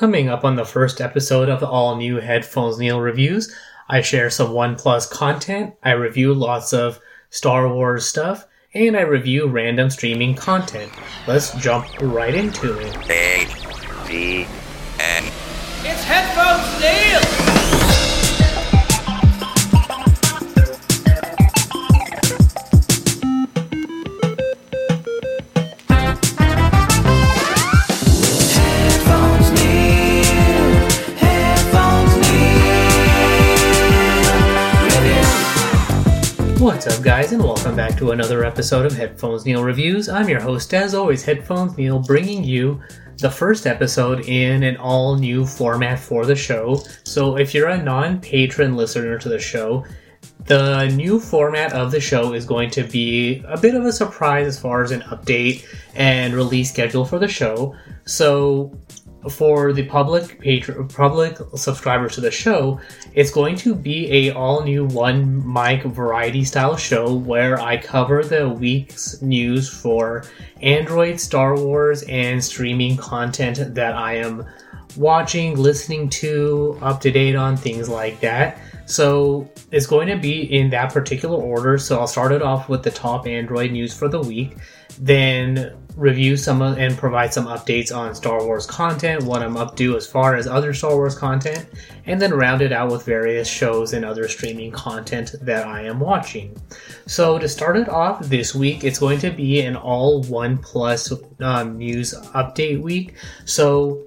Coming up on the first episode of the all new Headphones Neil reviews, I share some OnePlus content, I review lots of Star Wars stuff, and I review random streaming content. Let's jump right into it. A D N. It's Headphones Neil! What's up, guys, and welcome back to another episode of Headphones Neil Reviews. I'm your host, as always, Headphones Neil, bringing you the first episode in an all new format for the show. So, if you're a non patron listener to the show, the new format of the show is going to be a bit of a surprise as far as an update and release schedule for the show. So, for the public patron, public subscribers to the show, it's going to be a all new one mic variety style show where I cover the week's news for Android, Star Wars, and streaming content that I am watching, listening to, up to date on things like that. So it's going to be in that particular order. So I'll start it off with the top Android news for the week, then review some of, and provide some updates on Star Wars content, what I'm up to as far as other Star Wars content, and then round it out with various shows and other streaming content that I am watching. So to start it off this week, it's going to be an all OnePlus um, news update week. So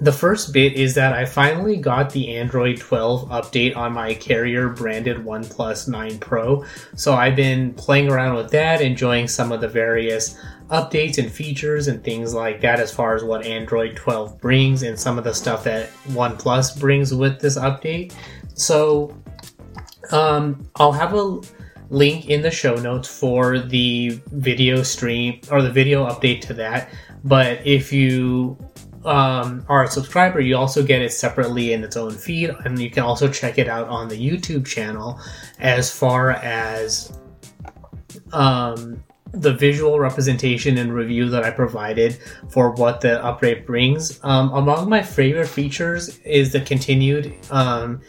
the first bit is that I finally got the Android 12 update on my carrier branded OnePlus 9 Pro. So I've been playing around with that, enjoying some of the various updates and features and things like that as far as what Android 12 brings and some of the stuff that OnePlus brings with this update. So um, I'll have a link in the show notes for the video stream or the video update to that. But if you um, are a subscriber, you also get it separately in its own feed, and you can also check it out on the YouTube channel as far as um, the visual representation and review that I provided for what the update brings. Um, among my favorite features is the continued um,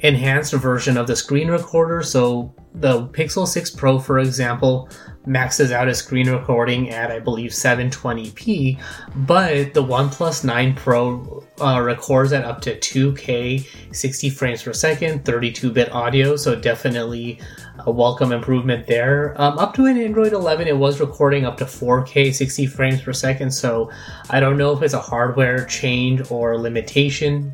enhanced version of the screen recorder. So the Pixel 6 Pro, for example, maxes out a screen recording at I believe 720p, but the OnePlus 9 Pro uh, records at up to 2K 60 frames per second, 32-bit audio, so definitely a welcome improvement there. Um, up to an Android 11, it was recording up to 4K 60 frames per second, so I don't know if it's a hardware change or limitation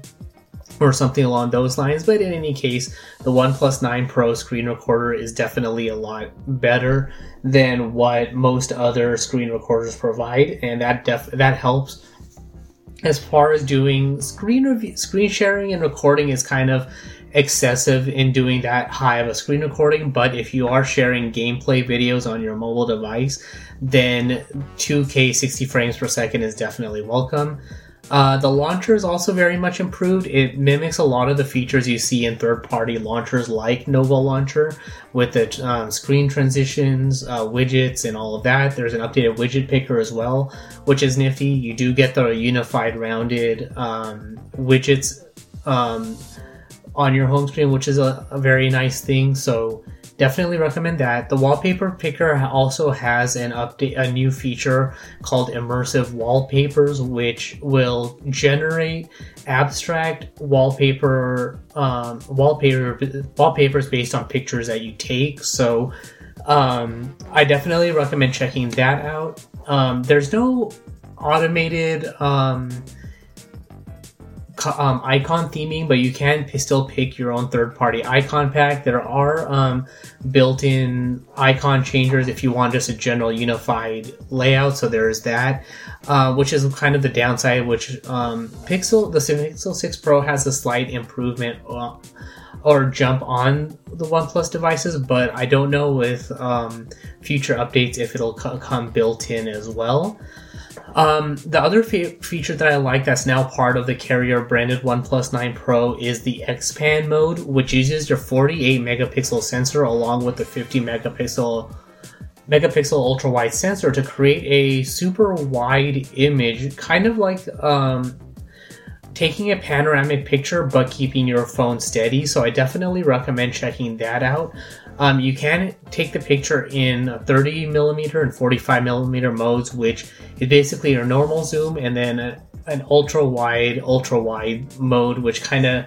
or something along those lines. But in any case, the OnePlus 9 Pro screen recorder is definitely a lot better than what most other screen recorders provide, and that def- that helps. As far as doing screen screen sharing and recording is kind of excessive in doing that high of a screen recording, but if you are sharing gameplay videos on your mobile device, then 2K 60 frames per second is definitely welcome. Uh, the launcher is also very much improved. It mimics a lot of the features you see in third-party launchers like Nova Launcher, with the um, screen transitions, uh, widgets, and all of that. There's an updated widget picker as well, which is nifty. You do get the unified, rounded um, widgets um, on your home screen, which is a, a very nice thing. So definitely recommend that. The wallpaper picker also has an update, a new feature called immersive wallpapers, which will generate abstract wallpaper um, wallpaper wallpapers based on pictures that you take. So um, I definitely recommend checking that out. Um, there's no automated um, um, icon theming, but you can p- still pick your own third-party icon pack. There are um, built-in icon changers if you want just a general unified layout. So there is that, uh, which is kind of the downside. Which um, Pixel, the Pixel 6 Pro has a slight improvement. Uh, or jump on the OnePlus devices, but I don't know with um, future updates if it'll co- come built in as well. Um, the other fe- feature that I like that's now part of the carrier branded OnePlus 9 Pro is the XPan mode, which uses your 48 megapixel sensor along with the 50 megapixel megapixel ultra wide sensor to create a super wide image, kind of like um, taking a panoramic picture but keeping your phone steady. So I definitely recommend checking that out. Um, you can take the picture in 30 millimeter and 45 millimeter modes, which is basically your normal zoom, and then a, an ultra wide, ultra wide mode, which kind of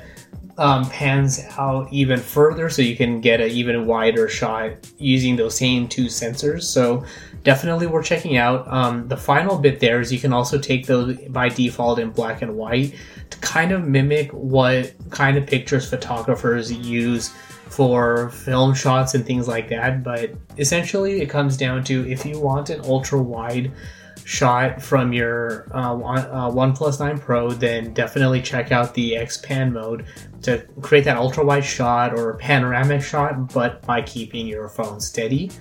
um, pans out even further so you can get an even wider shot using those same two sensors. So definitely worth checking out. Um, the final bit there is you can also take those by default in black and white to kind of mimic what kind of pictures photographers use for film shots and things like that. But essentially, it comes down to if you want an ultra wide shot from your uh, uh, OnePlus 9 Pro, then definitely check out the X Pan mode to create that ultra wide shot or panoramic shot, but by keeping your phone steady.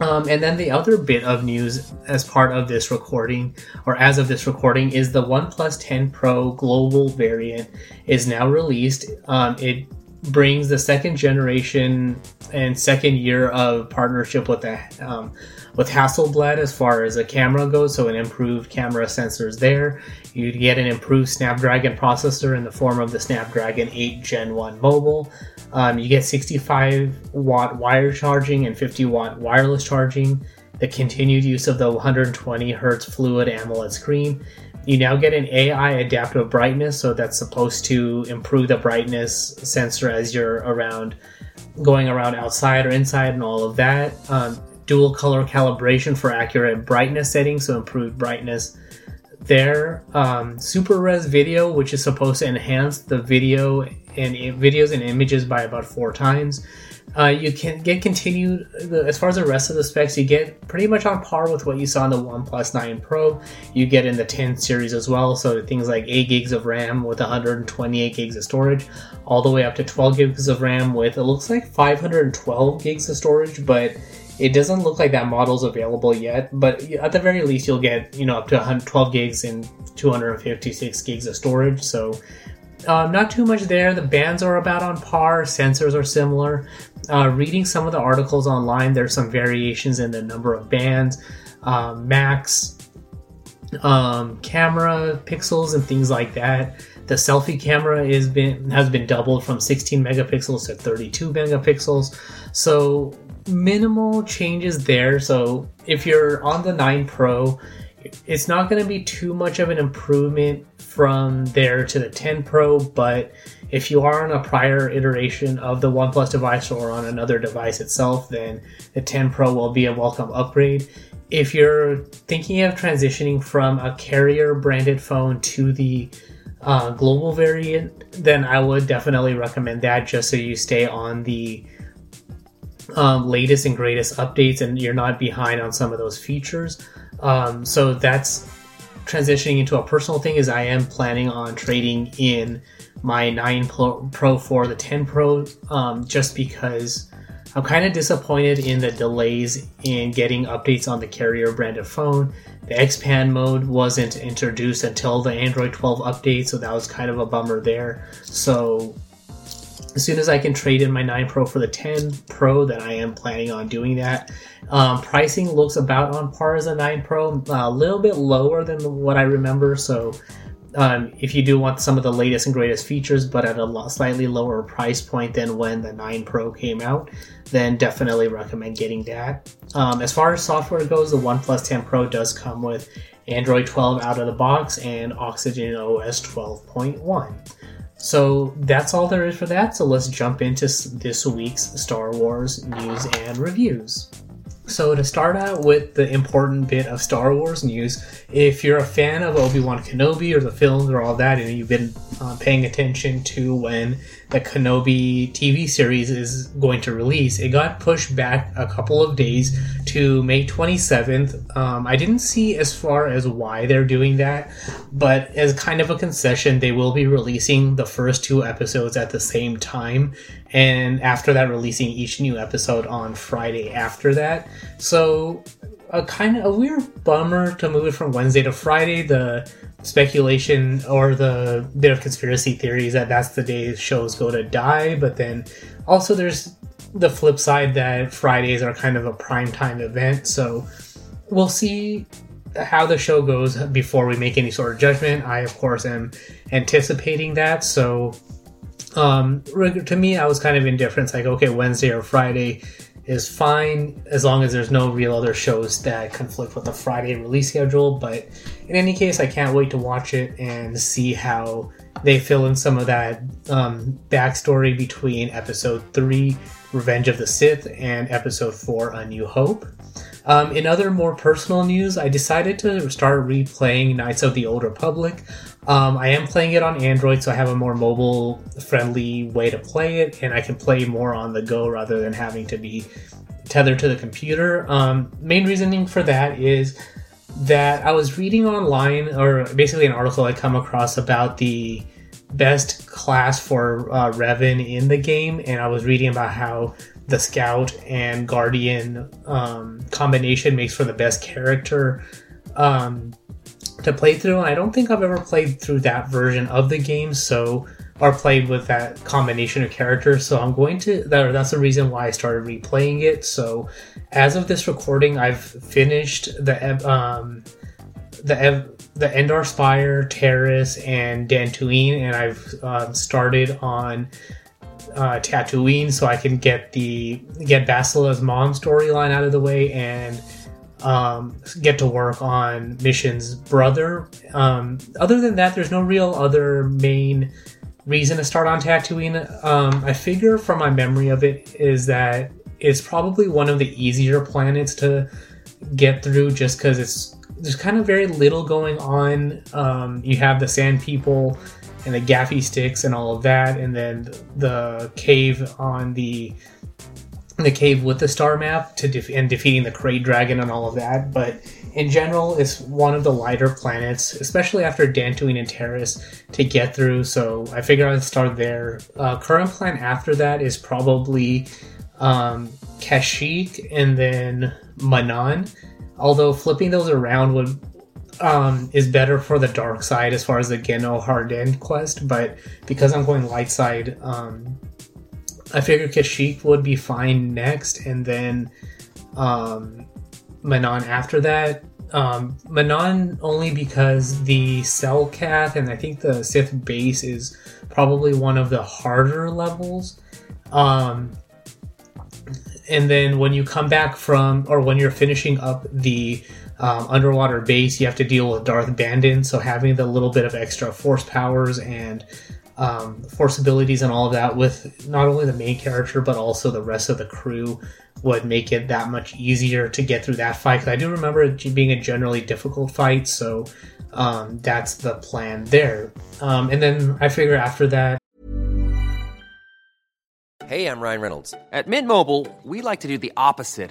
Um, and then the other bit of news as part of this recording, or as of this recording, is the OnePlus 10 Pro global variant is now released. Um, it brings the second generation and second year of partnership with the um, with Hasselblad as far as a camera goes, so an improved camera sensors there. You'd get an improved Snapdragon processor in the form of the Snapdragon 8 Gen 1 mobile. Um, you get 65 watt wire charging and 50 watt wireless charging. The continued use of the 120 hertz fluid AMOLED screen. You now get an AI adaptive brightness, so that's supposed to improve the brightness sensor as you're around, going around outside or inside, and all of that. Um, dual color calibration for accurate brightness settings, so improved brightness there. Um, super res video, which is supposed to enhance the video and videos and images by about four times. Uh, you can get continued as far as the rest of the specs. You get pretty much on par with what you saw in the OnePlus 9 Pro. You get in the 10 series as well. So things like 8 gigs of RAM with 128 gigs of storage, all the way up to 12 gigs of RAM with it looks like 512 gigs of storage, but it doesn't look like that model's available yet, but at the very least, you'll get you know up to 112 gigs and 256 gigs of storage. So um, not too much there. The bands are about on par. Sensors are similar. Uh, reading some of the articles online, there's some variations in the number of bands, um, max, um, camera pixels, and things like that. The selfie camera is been has been doubled from 16 megapixels to 32 megapixels. So minimal changes there. So if you're on the 9 Pro, it's not going to be too much of an improvement from there to the 10 Pro, but if you are on a prior iteration of the OnePlus device or on another device itself, then the 10 Pro will be a welcome upgrade. If you're thinking of transitioning from a carrier branded phone to the uh, global variant, then I would definitely recommend that just so you stay on the um, latest and greatest updates and you're not behind on some of those features. Um, so that's transitioning into a personal thing is I am planning on trading in my 9 Pro, Pro for the 10 Pro um, just because I'm kind of disappointed in the delays in getting updates on the carrier branded phone. The XPan mode wasn't introduced until the Android 12 update, so that was kind of a bummer there. So as soon as I can trade in my 9 Pro for the 10 Pro, then I am planning on doing that. Um, pricing looks about on par as a 9 Pro, a little bit lower than what I remember. So um, if you do want some of the latest and greatest features, but at a slightly lower price point than when the 9 Pro came out, then definitely recommend getting that. Um, as far as software goes, the OnePlus 10 Pro does come with Android 12 out of the box and Oxygen OS 12.1. So that's all there is for that. So let's jump into this week's Star Wars news and reviews. So to start out with the important bit of Star Wars news, if you're a fan of Obi-Wan Kenobi or the films or all that, and you've been uh, paying attention to when the Kenobi TV series is going to release, it got pushed back a couple of days to May 27th. Um, I didn't see as far as why they're doing that, but as kind of a concession, they will be releasing the first two episodes at the same time, and after that, releasing each new episode on Friday after that. So, a kind of a weird bummer to move it from Wednesday to Friday. The speculation or the bit of conspiracy theories that that's the day shows go to die, but then also there's the flip side that Fridays are kind of a prime time event. So, we'll see how the show goes before we make any sort of judgment. I, of course, am anticipating that. So, um, to me, I was kind of indifferent. Like, okay, Wednesday or Friday is fine as long as there's no real other shows that conflict with the Friday release schedule. But in any case, I can't wait to watch it and see how they fill in some of that um, backstory between episode 3, Revenge of the Sith, and episode 4, A New Hope. Um, in other more personal news, I decided to start replaying Knights of the Old Republic. Um, I am playing it on Android, so I have a more mobile friendly way to play it, and I can play more on the go rather than having to be tethered to the computer. Um, main reasoning for that is that I was reading online, or basically an article I come across about the best class for uh, Revan in the game, and I was reading about how the Scout and Guardian um, combination makes for the best character um, to play through. I don't think I've ever played through that version of the game, so or played with that combination of characters. So I'm going to that, that's the reason why I started replaying it. So as of this recording, I've finished the um, the ev- the Endar Spire, Taris, and Dantooine, and I've um, started on uh, Tatooine so I can get the get Bastila's mom storyline out of the way and um, get to work on Mission's brother. Um, other than that, there's no real other main reason to start on Tatooine. Um, I figure from my memory of it is that it's probably one of the easier planets to get through just because it's there's kind of very little going on. Um, you have the sand people and the gaffi sticks and all of that, and then the cave on the the cave with the star map to def- and defeating the Krayt dragon and all of that. But in general, it's one of the lighter planets, especially after Dantooine and Taris to get through. So I figure I'd start there. Uh, current plan after that is probably um, Kashyyyk and then Manaan. Although flipping those around would um, is better for the dark side as far as the GenoHaradan quest, but because I'm going light side, um, I figured Kashyyyk would be fine next, and then um, Manaan after that. Um, Manaan only because the Cell Selkath and I think the Sith base is probably one of the harder levels. Um, and then when you come back from, or when you're finishing up the um, underwater base, you have to deal with Darth Bandon. So having the little bit of extra force powers and um, force abilities and all of that with not only the main character but also the rest of the crew would make it that much easier to get through that fight. Because I do remember it being a generally difficult fight, so um, that's the plan there. Um, and then I figure after that, Hey, I'm Ryan Reynolds. At Mint Mobile, we like to do the opposite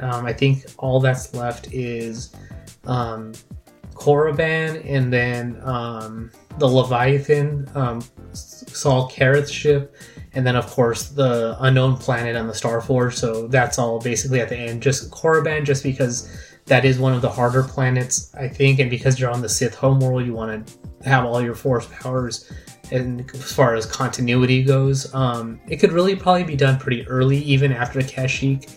Um, I think all that's left is um, Korriban and then um, the Leviathan, um, Saul Karath's ship, and then of course the unknown planet on the Star Forge. So that's all basically at the end. Just Korriban, just because that is one of the harder planets, I think, and because you're on the Sith homeworld, you want to have all your Force powers. And as far as continuity goes, um, it could really probably be done pretty early, even after Kashyyyk.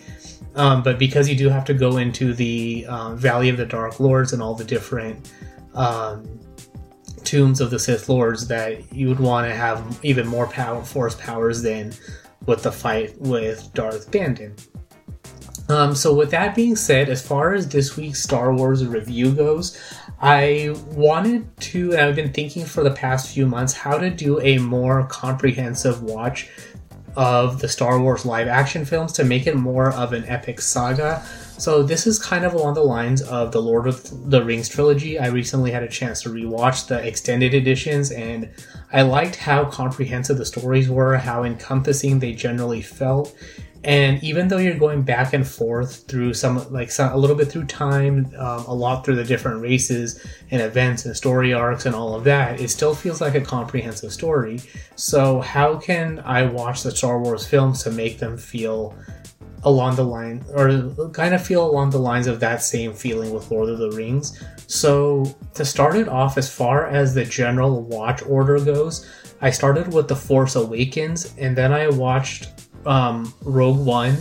Um, but because you do have to go into the um, Valley of the Dark Lords and all the different um, tombs of the Sith Lords, that you would want to have even more power, Force powers than with the fight with Darth Bandon. Um, so, with that being said, as far as this week's Star Wars review goes, I wanted to, and I've been thinking for the past few months, how to do a more comprehensive watch of the Star Wars live action films to make it more of an epic saga. So this is kind of along the lines of the Lord of the Rings trilogy. I recently had a chance to rewatch the extended editions and I liked how comprehensive the stories were, how encompassing they generally felt. And even though you're going back and forth through some, like some, a little bit through time, um, a lot through the different races and events and story arcs and all of that, it still feels like a comprehensive story. So, how can I watch the Star Wars films to make them feel along the line, or kind of feel along the lines of that same feeling with Lord of the Rings? So, to start it off, as far as the general watch order goes, I started with The Force Awakens, and then I watched um, Rogue One,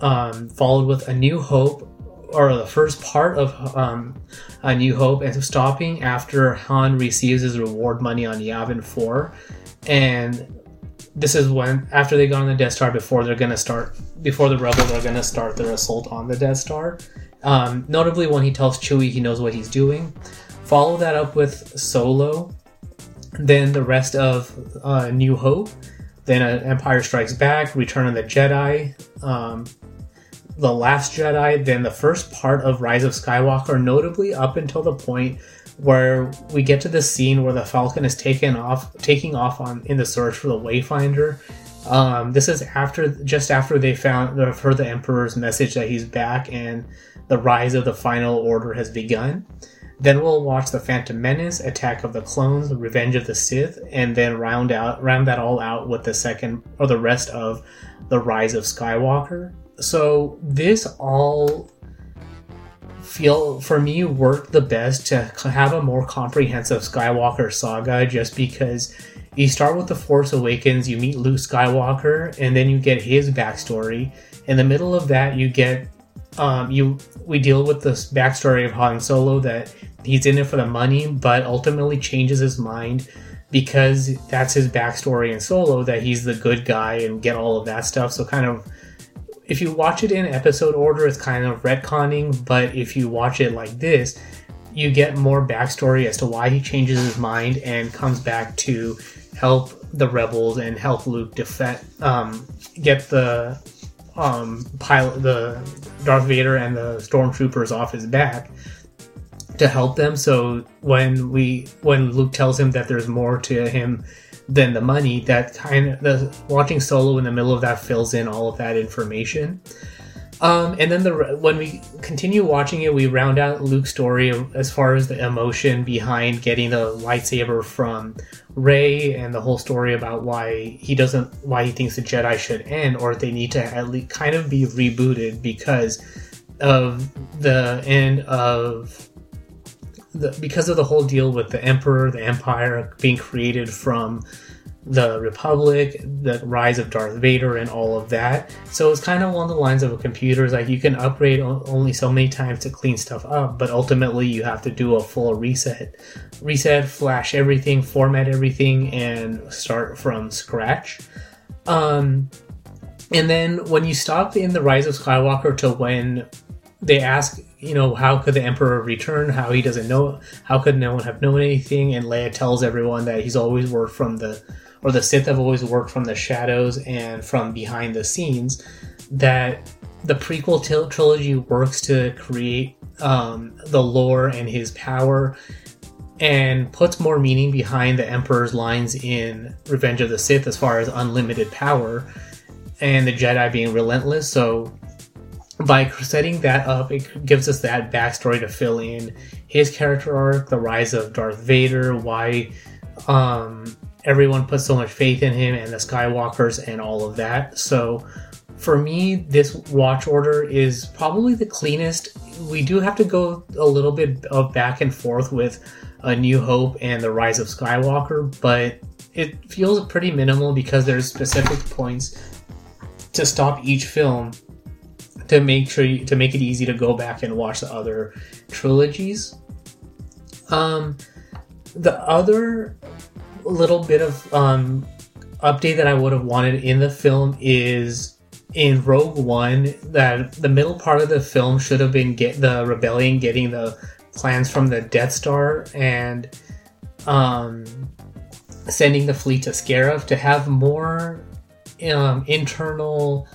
um, followed with A New Hope, or the first part of um, A New Hope, and stopping after Han receives his reward money on Yavin 4. And this is when, after they got on the Death Star, before they're going to start, before the Rebels are going to start their assault on the Death Star. Um, notably, when he tells Chewie he knows what he's doing. Follow that up with Solo, then the rest of uh, New Hope, then uh, Empire Strikes Back, Return of the Jedi, um, The Last Jedi, then the first part of Rise of Skywalker, notably up until the point where we get to the scene where the Falcon is taken off, taking off on in the search for the Wayfinder. Um, this is after, just after they found, they've heard the Emperor's message that he's back and the rise of the Final Order has begun. Then we'll watch the Phantom Menace, Attack of the Clones, Revenge of the Sith, and then round out round that all out with the second or the rest of the Rise of Skywalker. So this all feel for me worked the best to have a more comprehensive Skywalker saga just because you start with the Force Awakens, you meet Luke Skywalker, and then you get his backstory. In the middle of that, you get um, you we deal with this backstory of Han Solo that he's in it for the money, but ultimately changes his mind because that's his backstory in Solo that he's the good guy and get all of that stuff. So kind of if you watch it in episode order, it's kind of retconning, but if you watch it like this, you get more backstory as to why he changes his mind and comes back to help the rebels and help Luke defend, um, get the um, pilot, the Darth Vader and the stormtroopers off his back. To help them. So when we when Luke tells him that there's more to him than the money, that kind of the watching Solo in the middle of that fills in all of that information. Um, and then the when we continue watching it, we round out Luke's story as far as the emotion behind getting the lightsaber from Rey, and the whole story about why he doesn't, why he thinks the Jedi should end, or they need to at least kind of be rebooted because of the end of the because of the whole deal with the Emperor, the Empire being created from the Republic, the rise of Darth Vader, and all of that. So it's kind of along the lines of a computer. Like you can upgrade only so many times to clean stuff up, but ultimately you have to do a full reset. Reset, flash everything, format everything, and start from scratch. Um, and then when you stop in the Rise of Skywalker to when they ask, you know, how could the Emperor return? How he doesn't know? How could no one have known anything? And Leia tells everyone that he's always worked from the or the Sith have always worked from the shadows and from behind the scenes, that the prequel t- trilogy works to create um, the lore and his power and puts more meaning behind the Emperor's lines in Revenge of the Sith as far as unlimited power and the Jedi being relentless. So by setting that up, it gives us that backstory to fill in his character arc, the rise of Darth Vader, why um, everyone put so much faith in him and the Skywalkers and all of that. So for me, this watch order is probably the cleanest. We do have to go a little bit of back and forth with A New Hope and The Rise of Skywalker, but it feels pretty minimal because there's specific points to stop each film to make sure to make it easy to go back and watch the other trilogies. Um, the other little bit of um, update that I would have wanted in the film is in Rogue One that the middle part of the film should have been get the rebellion getting the plans from the Death Star and um, sending the fleet to Scarif to have more um, internal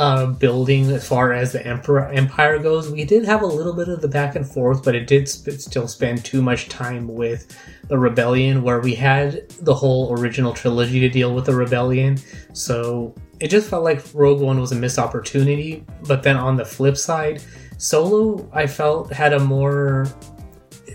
uh, building as far as the Emperor Empire goes. We did have a little bit of the back and forth, but it did sp- still spend too much time with the Rebellion, where we had the whole original trilogy to deal with the Rebellion. So it just felt like Rogue One was a missed opportunity. But then on the flip side, Solo, I felt had a more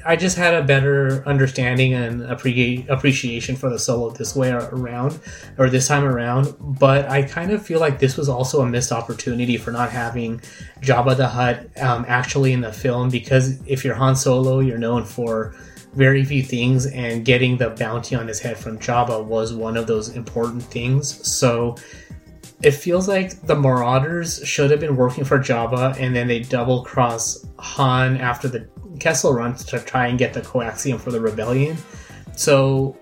I just had a better understanding and appreciation for the solo this way around, or this time around. But I kind of feel like this was also a missed opportunity for not having Jabba the Hutt um, actually in the film. Because if you're Han Solo, you're known for very few things, and getting the bounty on his head from Jabba was one of those important things. So it feels like the Marauders should have been working for Jabba, and then they double cross Han after the Kessel run to try and get the coaxium for the rebellion. So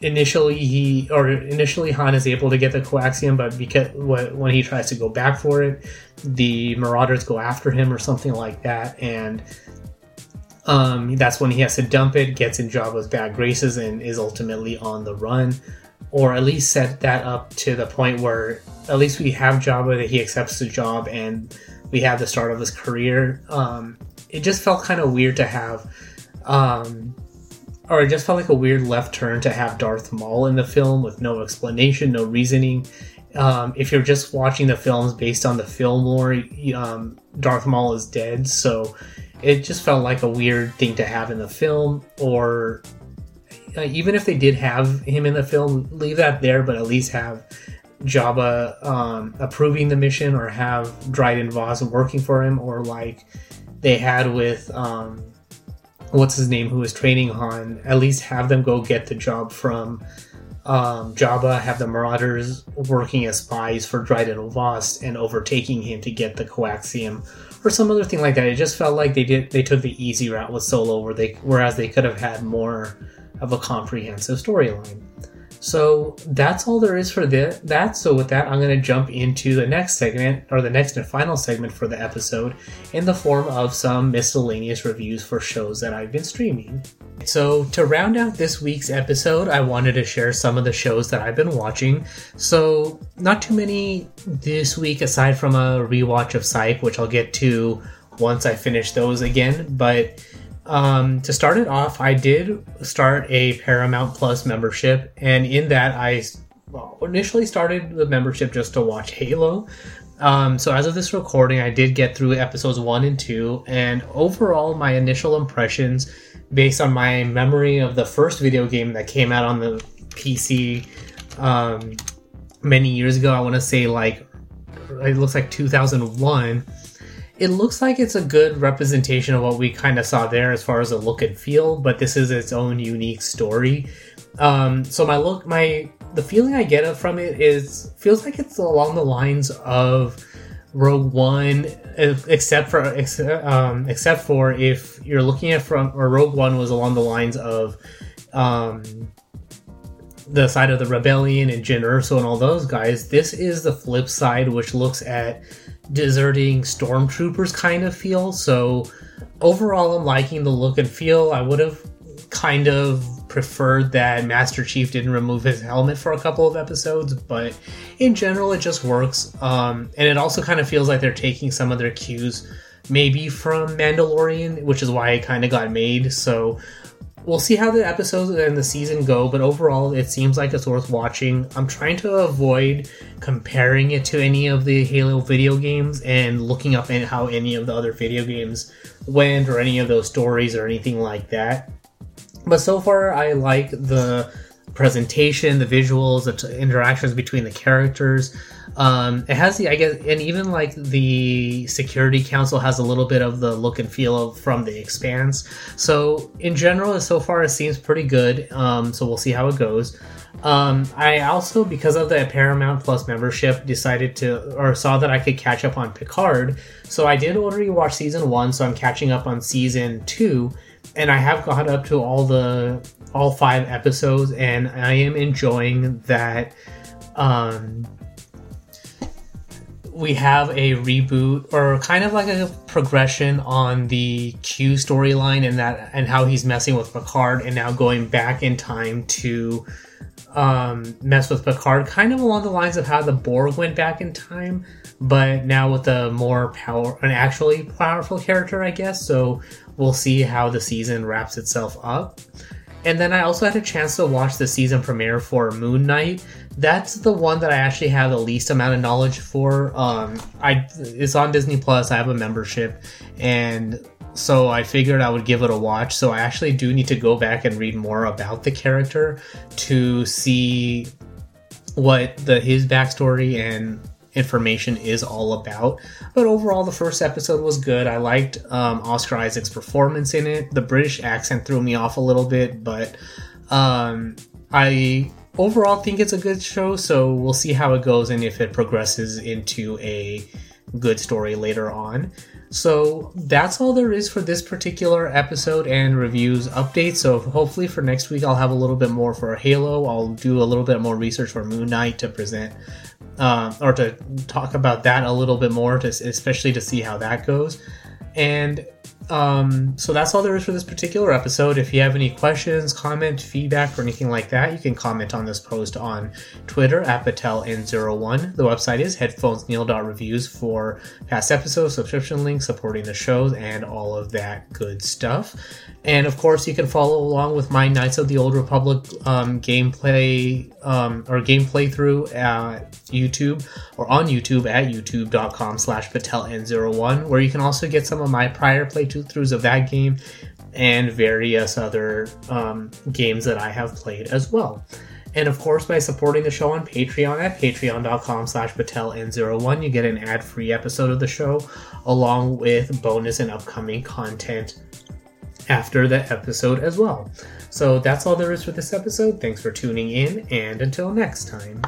initially he or initially Han is able to get the coaxium, but because when he tries to go back for it, the Marauders go after him or something like that, and um, that's when he has to dump it, gets in Jabba's bad graces, and is ultimately on the run, or at least set that up to the point where at least we have Jabba that he accepts the job and we have the start of his career. Um, it just felt kind of weird to have, um, or it just felt like a weird left turn to have Darth Maul in the film with no explanation, no reasoning. Um, if you're just watching the films based on the film lore, um, Darth Maul is dead, so it just felt like a weird thing to have in the film. Or uh, even if they did have him in the film, leave that there, but at least have Jabba um, approving the mission or have Dryden Voss working for him, or like they had with um, what's his name who was training Han, at least have them go get the job from um, Jabba, have the Marauders working as spies for Dryden Voss and overtaking him to get the coaxium or some other thing like that. It just felt like they did they took the easy route with Solo, where they whereas they could have had more of a comprehensive storyline. So that's all there is for the, that. So with that, I'm going to jump into the next segment, or the next and final segment for the episode, in the form of some miscellaneous reviews for shows that I've been streaming. So to round out this week's episode, I wanted to share some of the shows that I've been watching. So not too many this week, aside from a rewatch of Psych, which I'll get to once I finish those again, but Um, to start it off, I did start a Paramount Plus membership, and in that, I well, initially started the membership just to watch Halo. Um, so as of this recording, I did get through episodes one and two, and overall, my initial impressions, based on my memory of the first video game that came out on the PC um, many years ago, I want to say like it looks like 2001. It looks like it's a good representation of what we kind of saw there as far as the look and feel, but this is its own unique story. Um, so my look, my the feeling I get from it is feels like it's along the lines of Rogue One, except for um, except for if you're looking at from or Rogue One was along the lines of um, the side of the rebellion and Jyn Erso and all those guys. This is the flip side, which looks at deserting stormtroopers kind of feel. So overall, I'm liking the look and feel. I would have kind of preferred that Master Chief didn't remove his helmet for a couple of episodes, but in general, it just works. Um, and it also kind of feels like they're taking some of their cues maybe from Mandalorian, which is why it kind of got made. So we'll see how the episodes and the season go, but overall, it seems like it's worth watching. I'm trying to avoid comparing it to any of the Halo video games and looking up how any of the other video games went or any of those stories or anything like that. But so far, I like the presentation, the visuals, the t- interactions between the characters. Um, it has the, I guess, and even like the security council has a little bit of the look and feel of, from the Expanse. So in general, so far it seems pretty good. Um, so we'll see how it goes. Um, I also, because of the Paramount Plus membership, decided to or saw that I could catch up on Picard. So I did already watch season one, so I'm catching up on season two and I have got up to all the all five episodes, and I am enjoying that. Um, we have a reboot or kind of like a progression on the Q storyline and that and how he's messing with Picard and now going back in time to um, mess with Picard, kind of along the lines of how the Borg went back in time, but now with a more power, an actually powerful character, I guess. So we'll see how the season wraps itself up. And then I also had a chance to watch the season premiere for Moon Knight. That's the one that I actually have the least amount of knowledge for. Um, I it's on Disney Plus. I have a membership, and so I figured I would give it a watch. So I actually do need to go back and read more about the character to see what the his backstory and information is all about. But overall, the first episode was good. I liked um, Oscar Isaac's performance in it. The British accent threw me off a little bit, but um, I overall think it's a good show. So we'll see how it goes and if it progresses into a good story later on. So that's all there is for this particular episode and reviews update. So hopefully for next week I'll have a little bit more for Halo. I'll do a little bit more research for Moon Knight to present uh, or to talk about that a little bit more, to, especially to see how that goes. And um, so that's all there is for this particular episode. If you have any questions, comment, feedback, or anything like that, you can comment on this post on Twitter at PatelN01. The website is headphonesneil.reviews for past episodes, subscription links, supporting the shows, and all of that good stuff. And of course, you can follow along with my Knights of the Old Republic um, gameplay um, or gameplay through at YouTube or on YouTube at youtube.com slash PatelN01, where you can also get some of my prior playthroughs of that game and various other um, games that I have played as well. And of course, by supporting the show on Patreon at patreon.com slash PatelN01, you get an ad-free episode of the show along with bonus and upcoming content after the episode as well. So that's all there is for this episode. Thanks for tuning in, and until next time.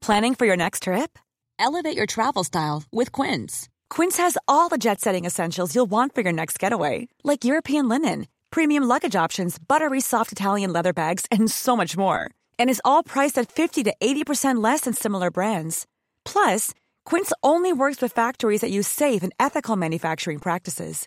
Planning for your next trip? Elevate your travel style with Quince. Quince has all the jet setting essentials you'll want for your next getaway, like European linen, premium luggage options, buttery soft Italian leather bags, and so much more. And is all priced at 50 to 80% less than similar brands. Plus, Quince only works with factories that use safe and ethical manufacturing practices.